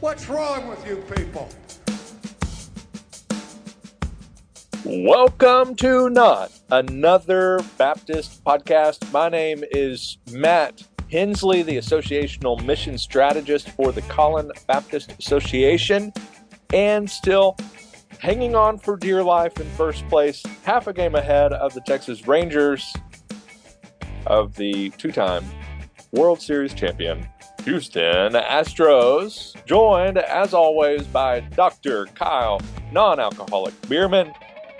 What's wrong with you people? Welcome to Not Another Baptist Podcast. My name is Matt Henslee, the Associational Mission Strategist for the Collin Baptist Association, and still hanging on for dear life in first place, half a game ahead of the Texas Rangers of the two time World Series champion, Houston Astros, joined as always by Dr. Kyle, non alcoholic beerman,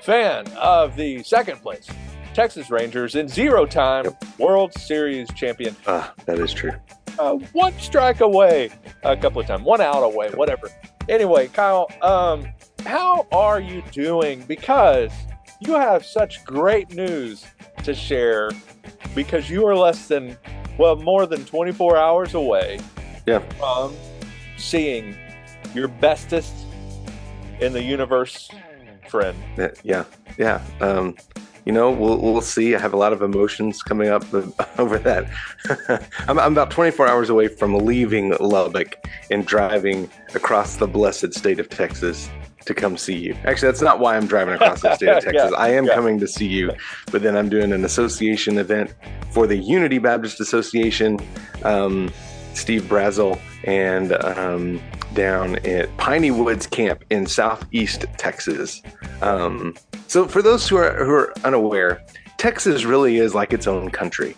fan of the second place Texas Rangers and zero time Yep. World Series champion. Ah, that is true. Uh, one strike away a couple of times, one out away, whatever. Anyway, Kyle, um, how are you doing? Because you have such great news to share because you are less than, well, more than 24 hours away Yeah. from seeing your bestest in the universe friend. Yeah, yeah. Um, you know, we'll we'll see. I have a lot of emotions coming up over that. I'm, I'm about 24 hours away from leaving Lubbock and driving across the blessed state of Texas to come see you. Actually, that's not why I'm driving across the state of Yeah, Texas. I am yeah. coming to see you, but then I'm doing an association event for the Unity Baptist Association. Um, Steve Brazel and um, down at Piney Woods Camp in Southeast Texas. Um, so, for those who are who are unaware, Texas really is like its own country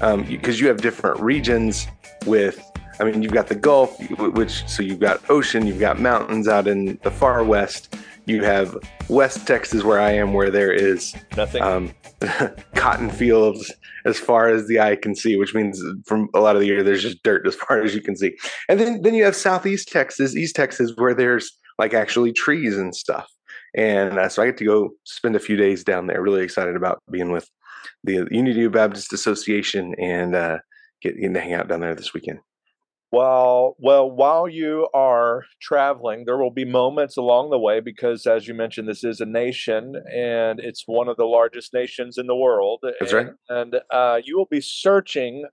because you have different regions with. I mean, you've got the Gulf, which so you've got ocean, you've got mountains out in the far west. You have West Texas, where I am, where there is Nothing. um, cotton fields as far as the eye can see, which means from a lot of the year there's just dirt as far as you can see. And then then you have southeast Texas, East Texas, where there's like actually trees and stuff. And uh, so I get to go spend a few days down there. Really excited about being with the Unity Baptist Association and uh, getting to hang out down there this weekend. Well, well, while you are traveling, there will be moments along the way because, as you mentioned, this is a nation and it's one of the largest nations in the world. That's and, right. And uh, you will be searching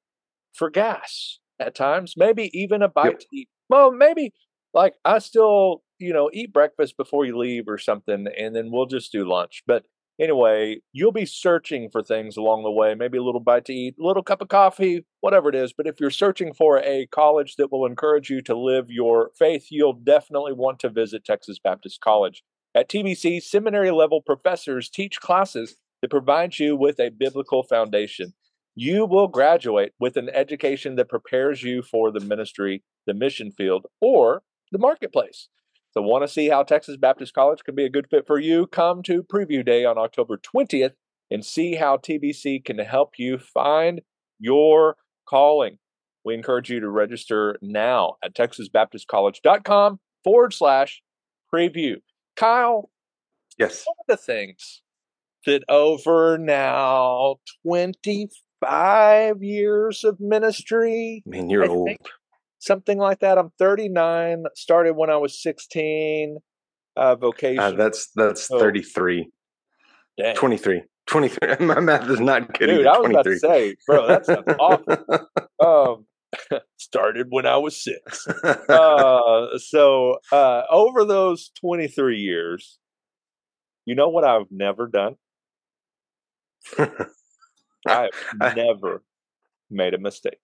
for gas at times, maybe even a bite Yep. to eat. Well, maybe like I still, you know, eat breakfast before you leave or something, and then we'll just do lunch. But anyway, you'll be searching for things along the way, maybe a little bite to eat, a little cup of coffee, whatever it is. But if you're searching for a college that will encourage you to live your faith, you'll definitely want to visit Texas Baptist College. At TBC, seminary level professors teach classes that provide you with a biblical foundation. You will graduate with an education that prepares you for the ministry, the mission field, or the marketplace. So, want to see how Texas Baptist College can be a good fit for you? Come to Preview Day on October 20th and see how TBC can help you find your calling. We encourage you to register now at texasbaptistcollege.com forward slash preview. Kyle, Yes. one of the things that over now 25 years of ministry, I mean, you're I old. Something like that. I'm 39, started when I was 16, uh, vocation. Uh, that's that's Oh. 33. Dang. 23. 23. My math is not good. Dude, either. I was about 23. to say, bro, that's awful. Um, started when I was six. Uh, so uh, over those 23 years, you know what I've never done? I've never made a mistake.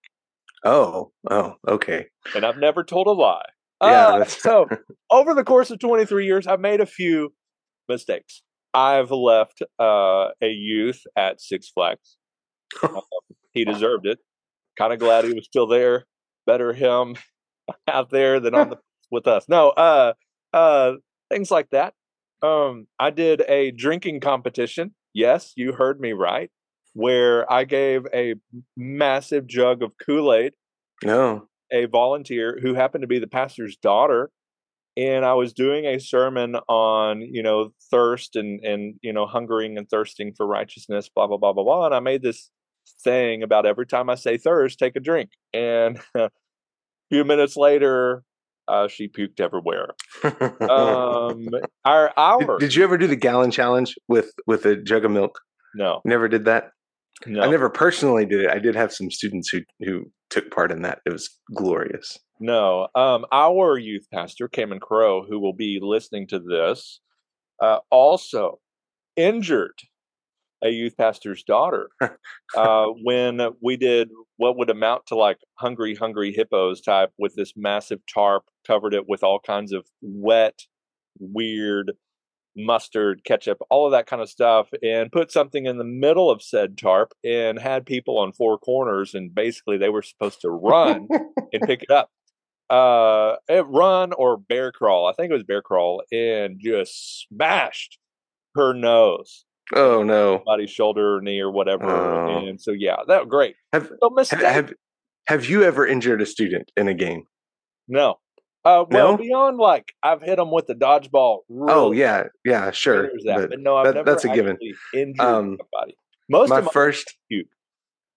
Oh, oh, okay. and I've never told a lie. Yeah, Uh, so over the course of 23 years, I've made a few mistakes. I've left uh, a youth at Six Flags. Um, he deserved it. Kind of glad he was still there. Better him out there than on the with us. No, uh, uh, things like that. Um, I did a drinking competition. Yes, you heard me right. Where I gave a massive jug of Kool Aid No. a volunteer who happened to be the pastor's daughter and i was doing a sermon on you know thirst and and you know hungering and thirsting for righteousness blah blah blah blah blah and i made this thing about every time i say thirst take a drink and a few minutes later uh, she puked everywhere um our did, hour did you ever do the gallon challenge with with a jug of milk? no Never did that. No I never personally did it. I did have some students who who took part in that. It was glorious. No, um, our youth pastor, Cayman Crow, who will be listening to this, uh, also injured a youth pastor's daughter uh, when we did what would amount to like hungry, hungry hippos type with this massive tarp, covered it with all kinds of wet, weird mustard, ketchup, all of that kind of stuff, and put something in the middle of said tarp and had people on four corners. And basically, they were supposed to run and pick it up. Uh, run or bear crawl. I think it was bear crawl, and just smashed her nose Oh no, somebody's shoulder or knee or whatever. Oh. And so yeah, that great. Have So mistake. have have you ever injured a student in a game? no. Uh, well, No? beyond like I've hit them with the dodgeball. Oh yeah, yeah, sure. that. But But, no, I've that- never that's a given. injured Um, somebody. Most my of my first cute.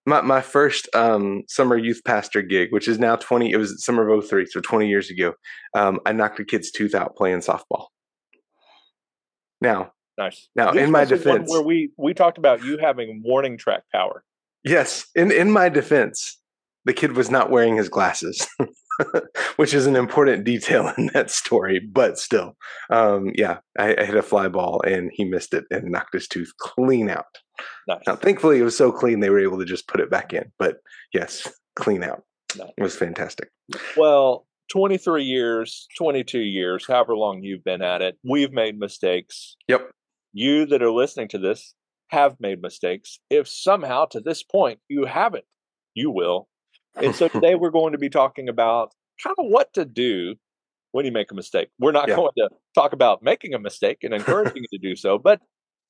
my my first um, summer youth pastor gig, which is now twenty. It was summer of 03, so twenty years ago. Um, I knocked a kid's tooth out playing softball. Now, nice. now, This in my was the one defense- where we we talked about you having warning track power. yes, in in my defense, the kid was not wearing his glasses, which is an important detail in that story. But still, um, yeah, I, I hit a fly ball and he missed it and knocked his tooth clean out. Nice. Now, thankfully, it was so clean they were able to just put it back in. But yes, clean out. Nice. It was fantastic. Well, 23 years, 22 years, however long you've been at it, we've made mistakes. Yep. You that are listening to this have made mistakes. If somehow to this point you haven't, you will. And so today we're going to be talking about kind of what to do when you make a mistake. We're not Yeah. going to talk about making a mistake and encouraging you to do so, but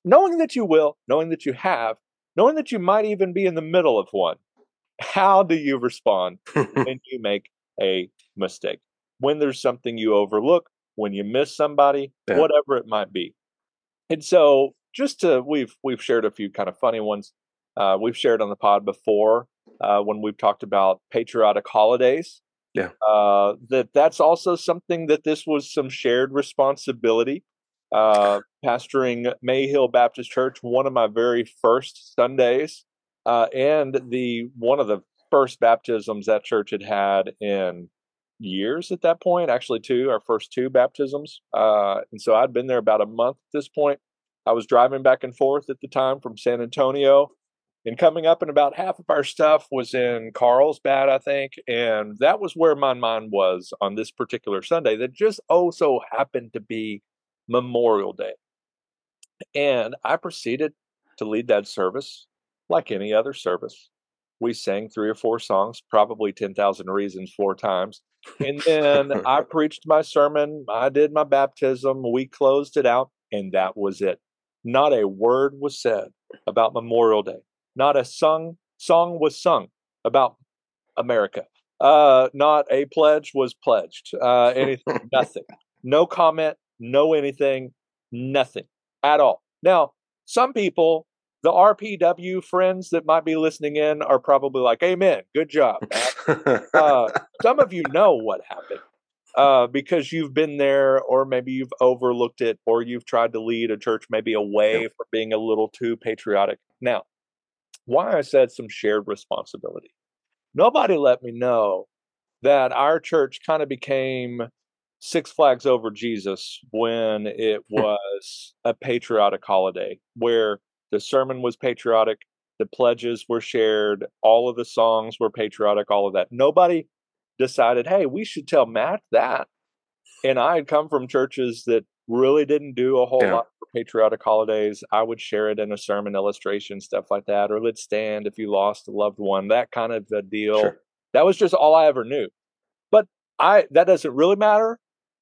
knowing that you will, knowing that you have, knowing that you might even be in the middle of one, how do you respond when you make a mistake? When there's something you overlook, when you miss somebody, Yeah. whatever it might be. And so just to we've we've shared a few kind of funny ones. Uh, we've shared on the pod before uh, when we've talked about patriotic holidays. Yeah. Uh, that that's also something that this was some shared responsibility. Uh, pastoring Mayhill Baptist Church, one of my very first Sundays, uh, and the one of the first baptisms that church had had in years at that point. Actually, two our first two baptisms, uh, and so I'd been there about a month at this point. I was driving back and forth at the time from San Antonio, and coming up, and about half of our stuff was in Carlsbad, I think, and that was where my mind was on this particular Sunday. That just oh, also happened to be Memorial Day, and I proceeded to lead that service like any other service. We sang three or four songs, probably 10,000 Reasons four times. And then I preached my sermon. I did my baptism. We closed it out, and that was it. Not a word was said about Memorial Day. Not a sung, song was sung about America. Uh, not a pledge was pledged. Uh, anything, nothing. No comment, no anything, nothing at all. Now, some people, the RPW friends that might be listening in, are probably like, Amen, good job. Uh, some of you know what happened uh, because you've been there, or maybe you've overlooked it, or you've tried to lead a church maybe away Yep. from being a little too patriotic. Now, why I said some shared responsibility. Nobody let me know that our church kind of became Six Flags Over Jesus when it was a patriotic holiday where the sermon was patriotic, the pledges were shared, all of the songs were patriotic, all of that. Nobody decided, hey, we should tell Matt that. And I had come from churches that really didn't do a whole Yeah. lot for patriotic holidays. I would share it in a sermon illustration, stuff like that, or let's stand if you lost a loved one, that kind of a deal. Sure. That was just all I ever knew. But I that doesn't really matter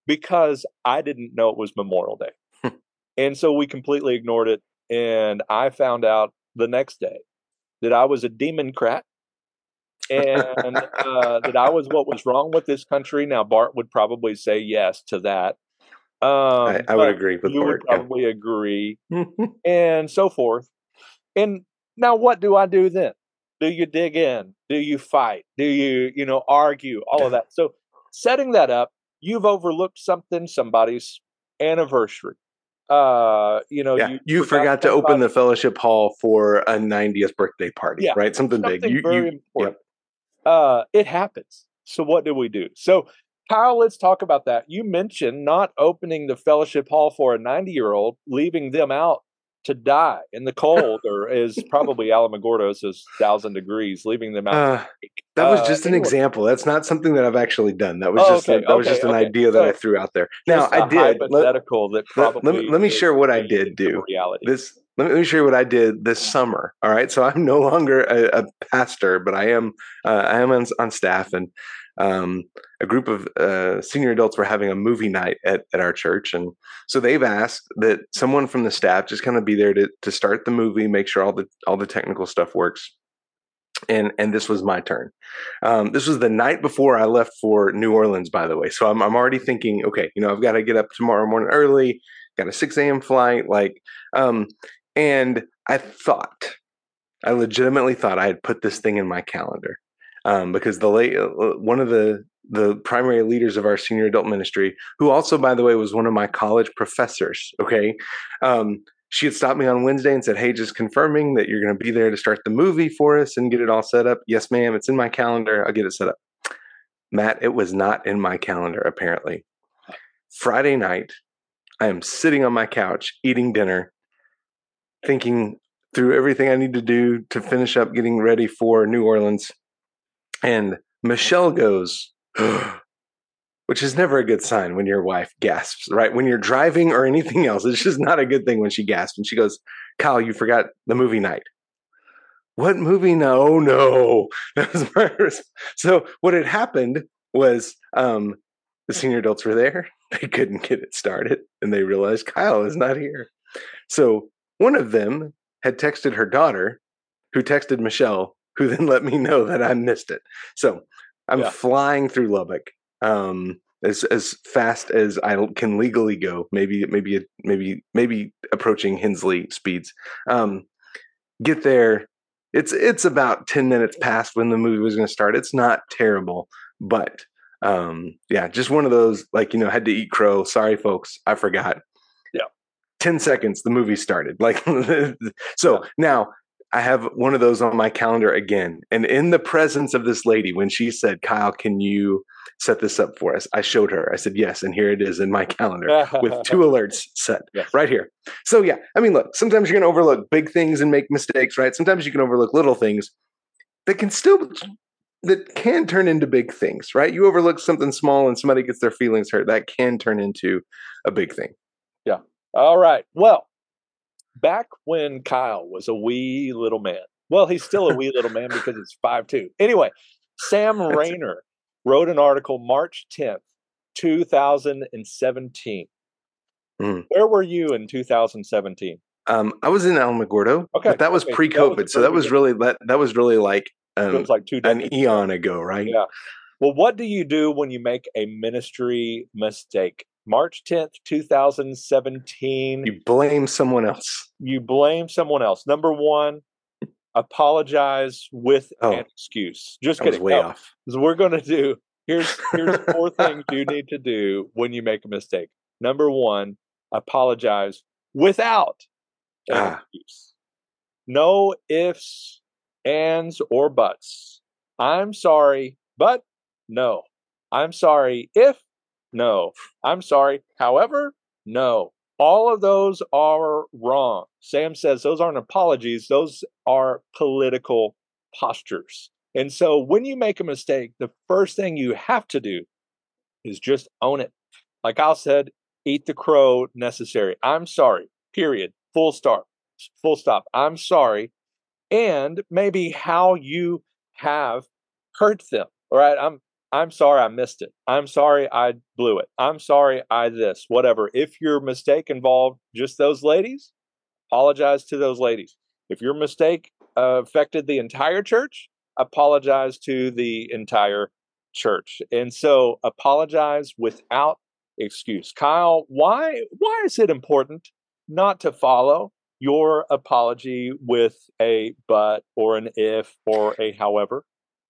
because I didn't know it was Memorial Day. and so we completely ignored it. And I found out the next day that I was a democrat and uh, that I was what was wrong with this country. Now, Bart would probably say yes to that. Um, I, I would agree with you would Bart. probably agree and so forth. And now what do I do then? Do you dig in? Do you fight? Do you, you know, argue? All of that. So setting that up, you've overlooked something, somebody's anniversary. Uh, you know, Yeah, you, forgot to open the fellowship hall for a 90th birthday party, Yeah, right? Something, something big. You, very you, important. uh, it happens. So what do we do? So Kyle, let's talk about that. You mentioned not opening the fellowship hall for a 90 year old, leaving them out to die in the cold, or is probably Alamogordo says thousand degrees, leaving them out. Uh, that was Uh, just an anyway. example. That's not something that I've actually done. That was Oh, just okay, a, that was okay, just an okay. idea that I threw out there. Now I did. Let, hypothetical that let- let probably me- let me share what I did do. Reality. this let me, let me show you what I did this summer. All right, so I'm no longer a, a pastor, but I am uh, I am on, on staff, and um, a group of uh, senior adults were having a movie night at, at our church, and so they've asked that someone from the staff just kind of be there to to start the movie, make sure all the all the technical stuff works. And and this was my turn. Um, this was the night before I left for New Orleans, by the way. So I'm I'm already thinking, okay, you know, I've got to get up tomorrow morning early. Got a 6 a.m. flight, like um, and I thought, I legitimately thought I had put this thing in my calendar um, because the late uh, one of the the primary leaders of our senior adult ministry, who also, by the way, was one of my college professors. Okay, um, she had stopped me on Wednesday and said, "Hey, just confirming that you're going to be there to start the movie for us and get it all set up." Yes, ma'am. It's in my calendar. I'll get it set up. Matt, it was not in my calendar. Apparently, Friday night, I am sitting on my couch eating dinner thinking through everything I need to do to finish up getting ready for New Orleans. And Michelle goes, which is never a good sign when your wife gasps, right? When you're driving or anything else, it's just not a good thing when she gasps. And she goes, Kyle, you forgot the movie night. What movie? No, no. That was my so what had happened was um, the senior adults were there. They couldn't get it started, and they realized Kyle is not here. So one of them had texted her daughter, who texted Michelle, who then let me know that I missed it. So I'm Yeah. flying through Lubbock um, as as fast as I can legally go. Maybe maybe maybe maybe approaching Henslee speeds. Um, get there. It's it's about ten minutes past when the movie was going to start. It's not terrible, but um, yeah, just one of those like you know had to eat crow. Sorry, folks, I forgot. Yeah. 10 seconds the movie started like so now i have one of those on my calendar again. And in the presence of this lady when she said kyle can you set this up for us? I showed her. I said yes. And here it is in my calendar with two alerts set Yes. right here. So yeah i mean look sometimes you're going to overlook big things and make mistakes right? Sometimes you can overlook little things that can still that can turn into big things right? You overlook something small and somebody gets their feelings hurt that can turn into a big thing. Yeah. All right. Well, back when Kyle was a wee little man. Well, he's still a wee little man because it's five two. Anyway, Sam Rainer wrote an article March 10th, 2017. Mm. Where were you in 2017? Um, I was in Alamogordo, Okay, but that was okay, that was pre-COVID, so that was really that that was really like um, was like two an eon ago, right? Yeah. Well, what do you do when you make a ministry mistake? March 10th, 2017. You blame someone else. you blame someone else. Number one, apologize with Oh. an excuse. Just kidding. way No, off. we're going to do here's here's four things you need to do when you make a mistake. Number one, apologize without an Ah. excuse. No ifs, ands, or buts. I'm sorry, but no. I'm sorry if no. I'm sorry, however, no. All of those are wrong. Sam says those aren't apologies, those are political postures. And so when you make a mistake, the first thing you have to do is just own it. Like Al said, eat the crow necessary. I'm sorry, period. Full stop. Full stop. I'm sorry. And maybe how you have hurt them. All right. I'm I'm sorry I missed it. I'm sorry I blew it. I'm sorry I this, whatever. If your mistake involved just those ladies, apologize to those ladies. If your mistake uh, affected the entire church, apologize to the entire church. And so apologize without excuse. Kyle, why why is it important not to follow your apology with a but or an if or a however?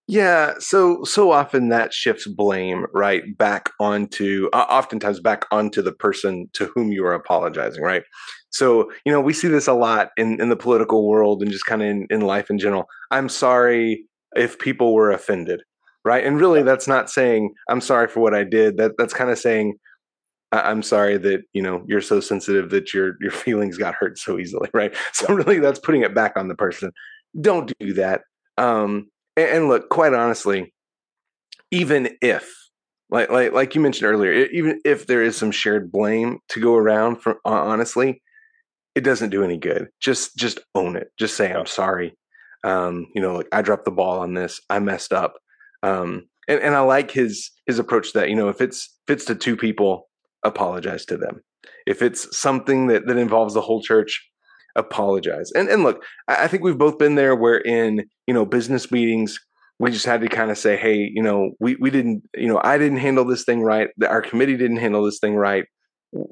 Yeah, so so often that shifts blame right back onto uh, oftentimes back onto the person to whom you are apologizing, right? So, you know, we see this a lot in in the political world and just kind of in, in life in general. I'm sorry if people were offended, right? And really, that's not saying I'm sorry for what I did. That that's kind of saying I'm sorry that you know you're so sensitive that your your feelings got hurt so easily, right? So really, that's putting it back on the person. Don't do that. Um, and, look, quite honestly, even if like like like you mentioned earlier, even if there is some shared blame to go around, for honestly, it doesn't do any good. Just just own it. Just say I'm sorry. Um, you know, like I dropped the ball on this. I messed up. Um, and, and I like his his approach that. You know, if it's if it's to two people, apologize to them. If it's something that that involves the whole church, apologize. And and look, I, I think we've both been there where in you know business meetings we just had to kind of say, hey, you know, we we didn't, you know, I didn't handle this thing right. Our committee didn't handle this thing right.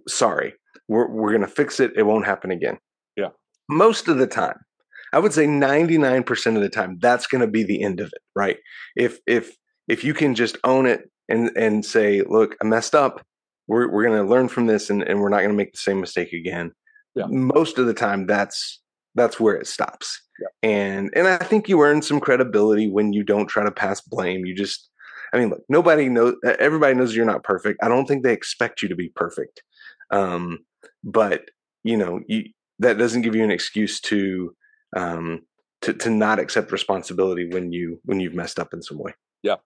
Sorry, we're we're gonna fix it. It won't happen again. Yeah. Most of the time, I would say 99% of the time, that's going to be the end of it, right? If if if you can just own it and and say, look, I messed up. We're we're going to learn from this, and and we're not going to make the same mistake again. Yeah. Most of the time, that's that's where it stops. Yeah. And and I think you earn some credibility when you don't try to pass blame. You just I mean, look, nobody knows everybody knows you're not perfect. I don't think they expect you to be perfect. Um, but you know, you that doesn't give you an excuse to um to to not accept responsibility when you when you've messed up in some way. Yeah.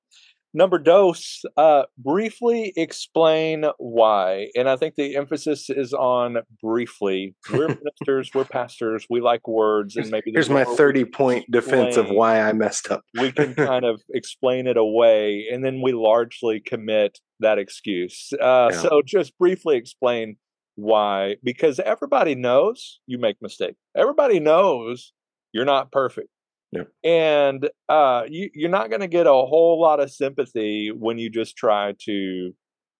Number dose, uh, briefly explain why. And I think the emphasis is on briefly. We're ministers, we're pastors, we like words, and maybe here's my 30 point defense of why I messed up. we can kind of explain it away, and then we largely commit that excuse. Uh, Yeah. So just briefly explain why, because everybody knows you make mistakes. Everybody knows you're not perfect. Yeah. And uh, you, you're not going to get a whole lot of sympathy when you just try to,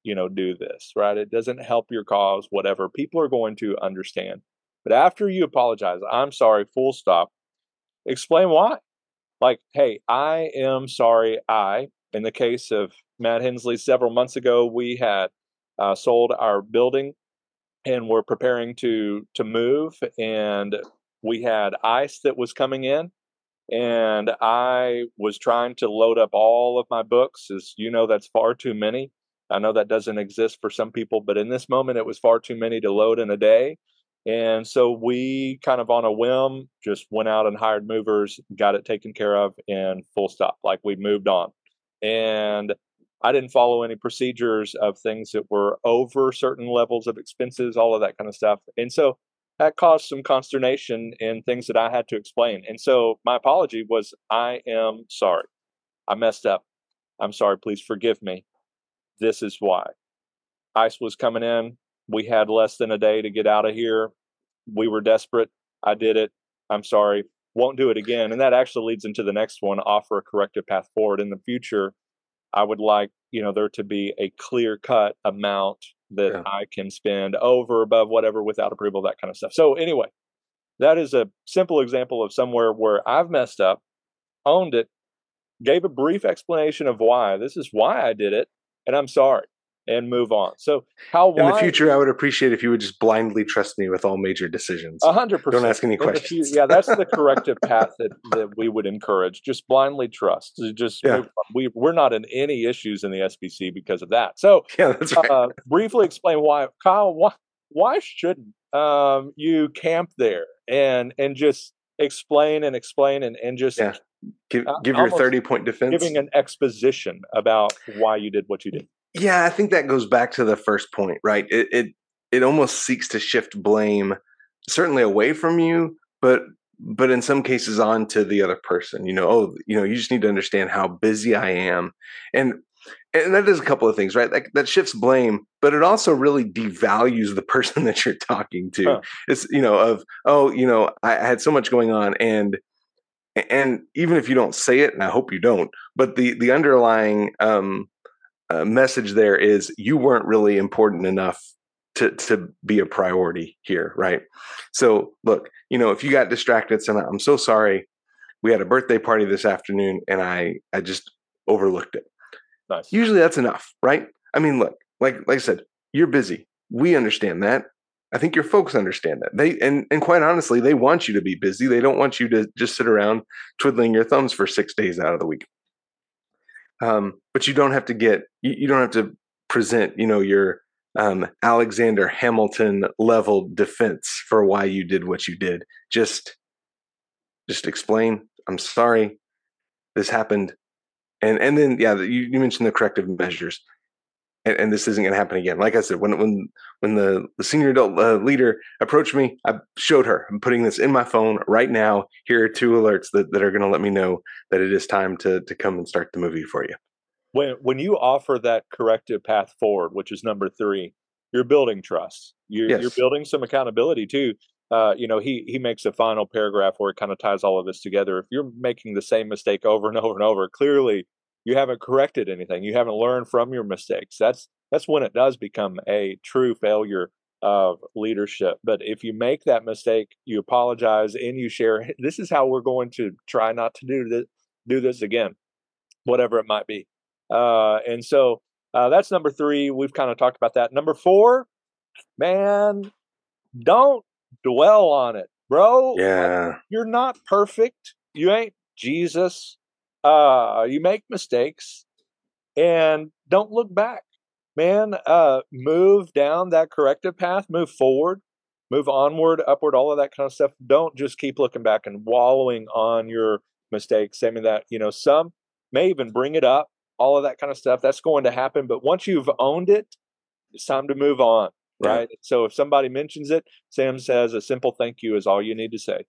you know, do this, right? It doesn't help your cause, whatever. People are going to understand. But after you apologize, I'm sorry, full stop, explain why. Like, hey, I am sorry. I, in the case of Matt Henslee, several months ago, we had uh, sold our building and we're preparing to to move and we had ice that was coming in and i was trying to load up all of my books as you know that's far too many. I know that doesn't exist for some people but in this moment it was far too many to load in a day. And so we kind of on a whim just went out and hired movers got it taken care of and full stop like we moved on. And I didn't follow any procedures of things that were over certain levels of expenses, all of that kind of stuff. And so that caused some consternation in things that I had to explain. And so my apology was I am sorry. I messed up. I'm sorry. Please forgive me. This is why. Ice was coming in. We had less than a day to get out of here. We were desperate. I did it. I'm sorry. Won't do it again. And that actually leads into the next one offer a corrective path forward in the future. I would like, you know, there to be a clear cut amount that Yeah. I can spend over, above, whatever, without approval, that kind of stuff. So, anyway, that is a simple example of somewhere where I've messed up, owned it, gave a brief explanation of why. This is why I did it, and I'm sorry, and move on. So, how In the future, I would appreciate if you would just blindly trust me with all major decisions. A hundred percent. Don't ask any questions. yeah, that's the corrective path that, that we would encourage. Just blindly trust. Just Yeah. we we're not in any issues in the SBC because of that. So, Yeah, that's right. uh, briefly explain why, Kyle. Why why shouldn't um, you camp there and and just explain and explain and and just Yeah. give uh, give your 30 point defense. giving an exposition about why you did what you did. Yeah, I think that goes back to the first point, right? It it it almost seeks to shift blame certainly away from you, but but in some cases on to the other person. You know, oh, you know, you just need to understand how busy I am. And and that does a couple of things, right? That that shifts blame, but it also really devalues the person that you're talking to. Huh. It's you know, of oh, you know, I, I had so much going on and and even if you don't say it, and I hope you don't, but the the underlying um uh, message there is you weren't really important enough to to be a priority here, right? So look, you know, if you got distracted tonight, I'm so sorry. We had a birthday party this afternoon, and I I just overlooked it. Nice. Usually that's enough, right? I mean, look, like like I said, you're busy. We understand that. I think your folks understand that. They and and quite honestly, they want you to be busy. They don't want you to just sit around twiddling your thumbs for six days out of the week. Um, but you don't have to get you, you don't have to present, you know, your um, Alexander Hamilton level defense for why you did what you did. Just just explain. I'm sorry, this happened, and and then yeah, you, you mentioned the corrective measures and, and this isn't going to happen again. Like I said, when when when the, the senior adult uh, leader approached me, I showed her. I'm putting this in my phone right now. Here are two alerts that, that are going to let me know that it is time to to come and start the movie for you. When when you offer that corrective path forward, which is number three, you're building trust. You're, yes. you're building some accountability too. Uh, you know, he he makes a final paragraph where it kind of ties all of this together. If you're making the same mistake over and over and over, clearly you haven't corrected anything you haven't learned from your mistakes. That's that's when it does become a true failure of leadership. But if you make that mistake you apologize and you share this is how we're going to try not to do this do this again whatever it might be. Uh, and so uh, that's number three. We've kind of talked about that. Number four man don't dwell on it bro. Yeah. you're not perfect. You ain't jesus uh, you make mistakes and don't look back, man. Uh, move down that corrective path, move forward, move onward, upward, all of that kind of stuff. Don't just keep looking back and wallowing on your mistakes. I mean, that, you know, some may even bring it up, all of that kind of stuff. That's going to happen. But once you've owned it, it's time to move on. Right. Yeah. So if somebody mentions it, Sam says a simple thank you is all you need to say.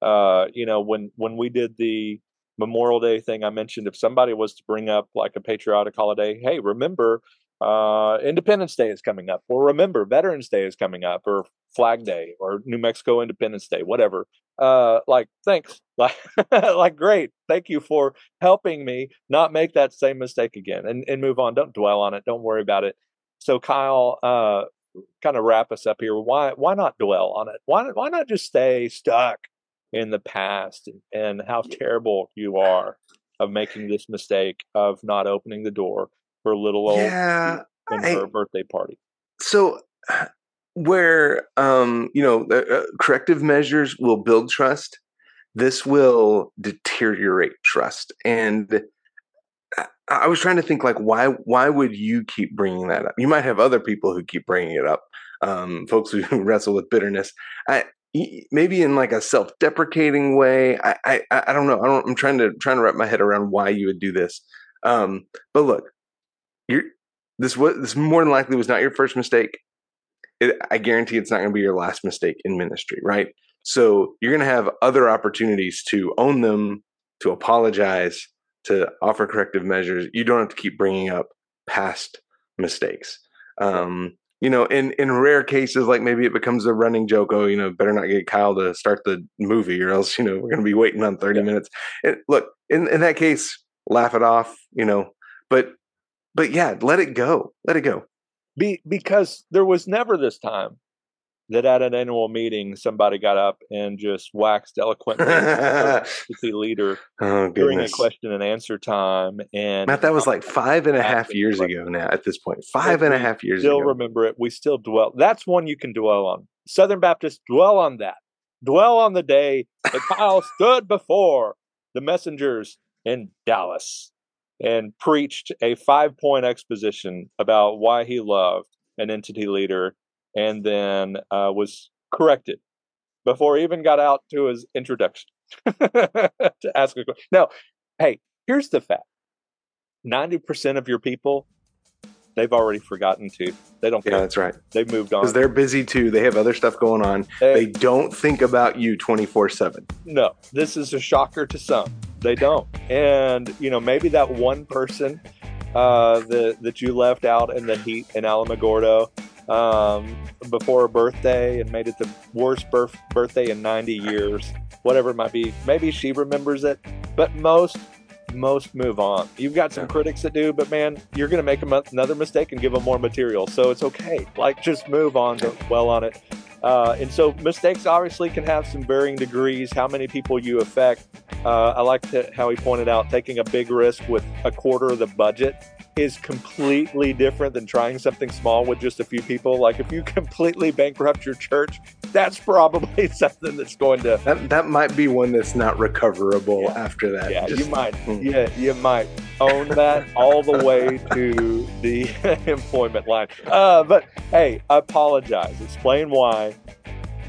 Uh, you know, when when we did the Memorial Day thing I mentioned, if somebody was to bring up like a patriotic holiday, hey, remember uh, Independence Day is coming up, or remember Veterans Day is coming up, or Flag Day, or New Mexico Independence Day, whatever. Uh, like, thanks, like, like, great, thank you for helping me not make that same mistake again, and and move on. Don't dwell on it. Don't worry about it. So, Kyle, uh, kind of wrap us up here. Why why not dwell on it? Why why not just stay stuck in the past and how terrible you are of making this mistake of not opening the door for little old yeah, in her birthday party. So where um, you know uh, corrective measures will build trust, this will deteriorate trust. And I was trying to think like why why would you keep bringing that up? You might have other people who keep bringing it up, um, folks who wrestle with bitterness. I maybe in like a self-deprecating way. I, I, I don't know. I don't, I'm trying to trying to wrap my head around why you would do this. Um, but look, you're this was this more than likely was not your first mistake. It, I guarantee it's not going to be your last mistake in ministry, right? So you're going to have other opportunities to own them, to apologize, to offer corrective measures. You don't have to keep bringing up past mistakes. Um, you know, in in rare cases, like maybe it becomes a running joke. Oh, you know, better not get Kyle to start the movie, or else you know we're going to be waiting on thirty yeah. minutes. And look, in in that case, laugh it off. You know, but but yeah, let it go. Let it go. Be because there was never this time that at an annual meeting somebody got up and just waxed eloquently the leader oh, during a question and answer time and Matt, that was like five and a half years ago now at this point. Five and a half years still ago. remember it. We still dwell that's one you can dwell on. Southern baptists dwell on that. Dwell on the day that kyle stood before the messengers in dallas and preached a five point exposition about why he loved an entity leader and then uh, was corrected before he even got out to his introduction to ask a question. Now, hey, here's the fact 90% of your people, they've already forgotten to. They don't care. Yeah, that's right. They've moved on. Because they're busy too. They have other stuff going on. They, they don't think about you 24 7. No, this is a shocker to some. They don't. And, you know, maybe that one person uh, that, that you left out in the heat in Alamogordo um, before her birthday and made it the worst birth- birthday in 90 years, whatever it might be. Maybe she remembers it, but most most move on. You've got some critics that do, but man, you're going to make another mistake and give them more material. So it's okay. Like just move on, don't dwell on it. Uh, and so mistakes obviously can have some varying degrees. How many people you affect? Uh, I like how he pointed out taking a big risk with a quarter of the budget is completely different than trying something small with just a few people. Like if you completely bankrupt your church, that's probably something that's going to That, that might be one that's not recoverable Yeah. after that. yeah, Just- you might Hmm. yeah, you might own that all the way to the employment line. Uh, but hey, apologize. Explain why.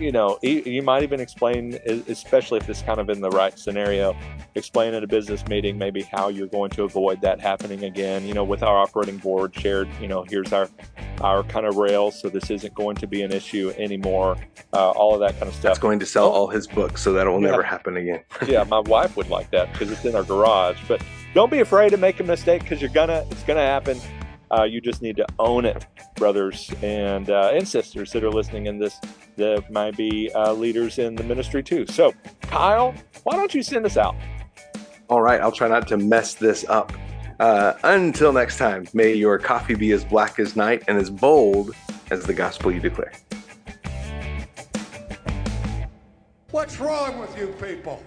You know, you, might even explain, especially if it's kind of in the right scenario, explain at a business meeting maybe how you're going to avoid that happening again. You know, with our operating board shared, you know, here's our our kind of rails, so this isn't going to be an issue anymore. Uh, all of that kind of stuff. That's going to sell all his books, so that will Yeah. never happen again. yeah, my wife would like that because it's in our garage. But don't be afraid to make a mistake because you're gonna. It's gonna happen. Uh, you just need to own it, brothers and uh, and sisters that are listening in this. That might be uh, leaders in the ministry too. So, Kyle, why don't you send us out? All right, I'll try not to mess this up. Uh, until next time, may your coffee be as black as night and as bold as the gospel you declare. What's wrong with you people?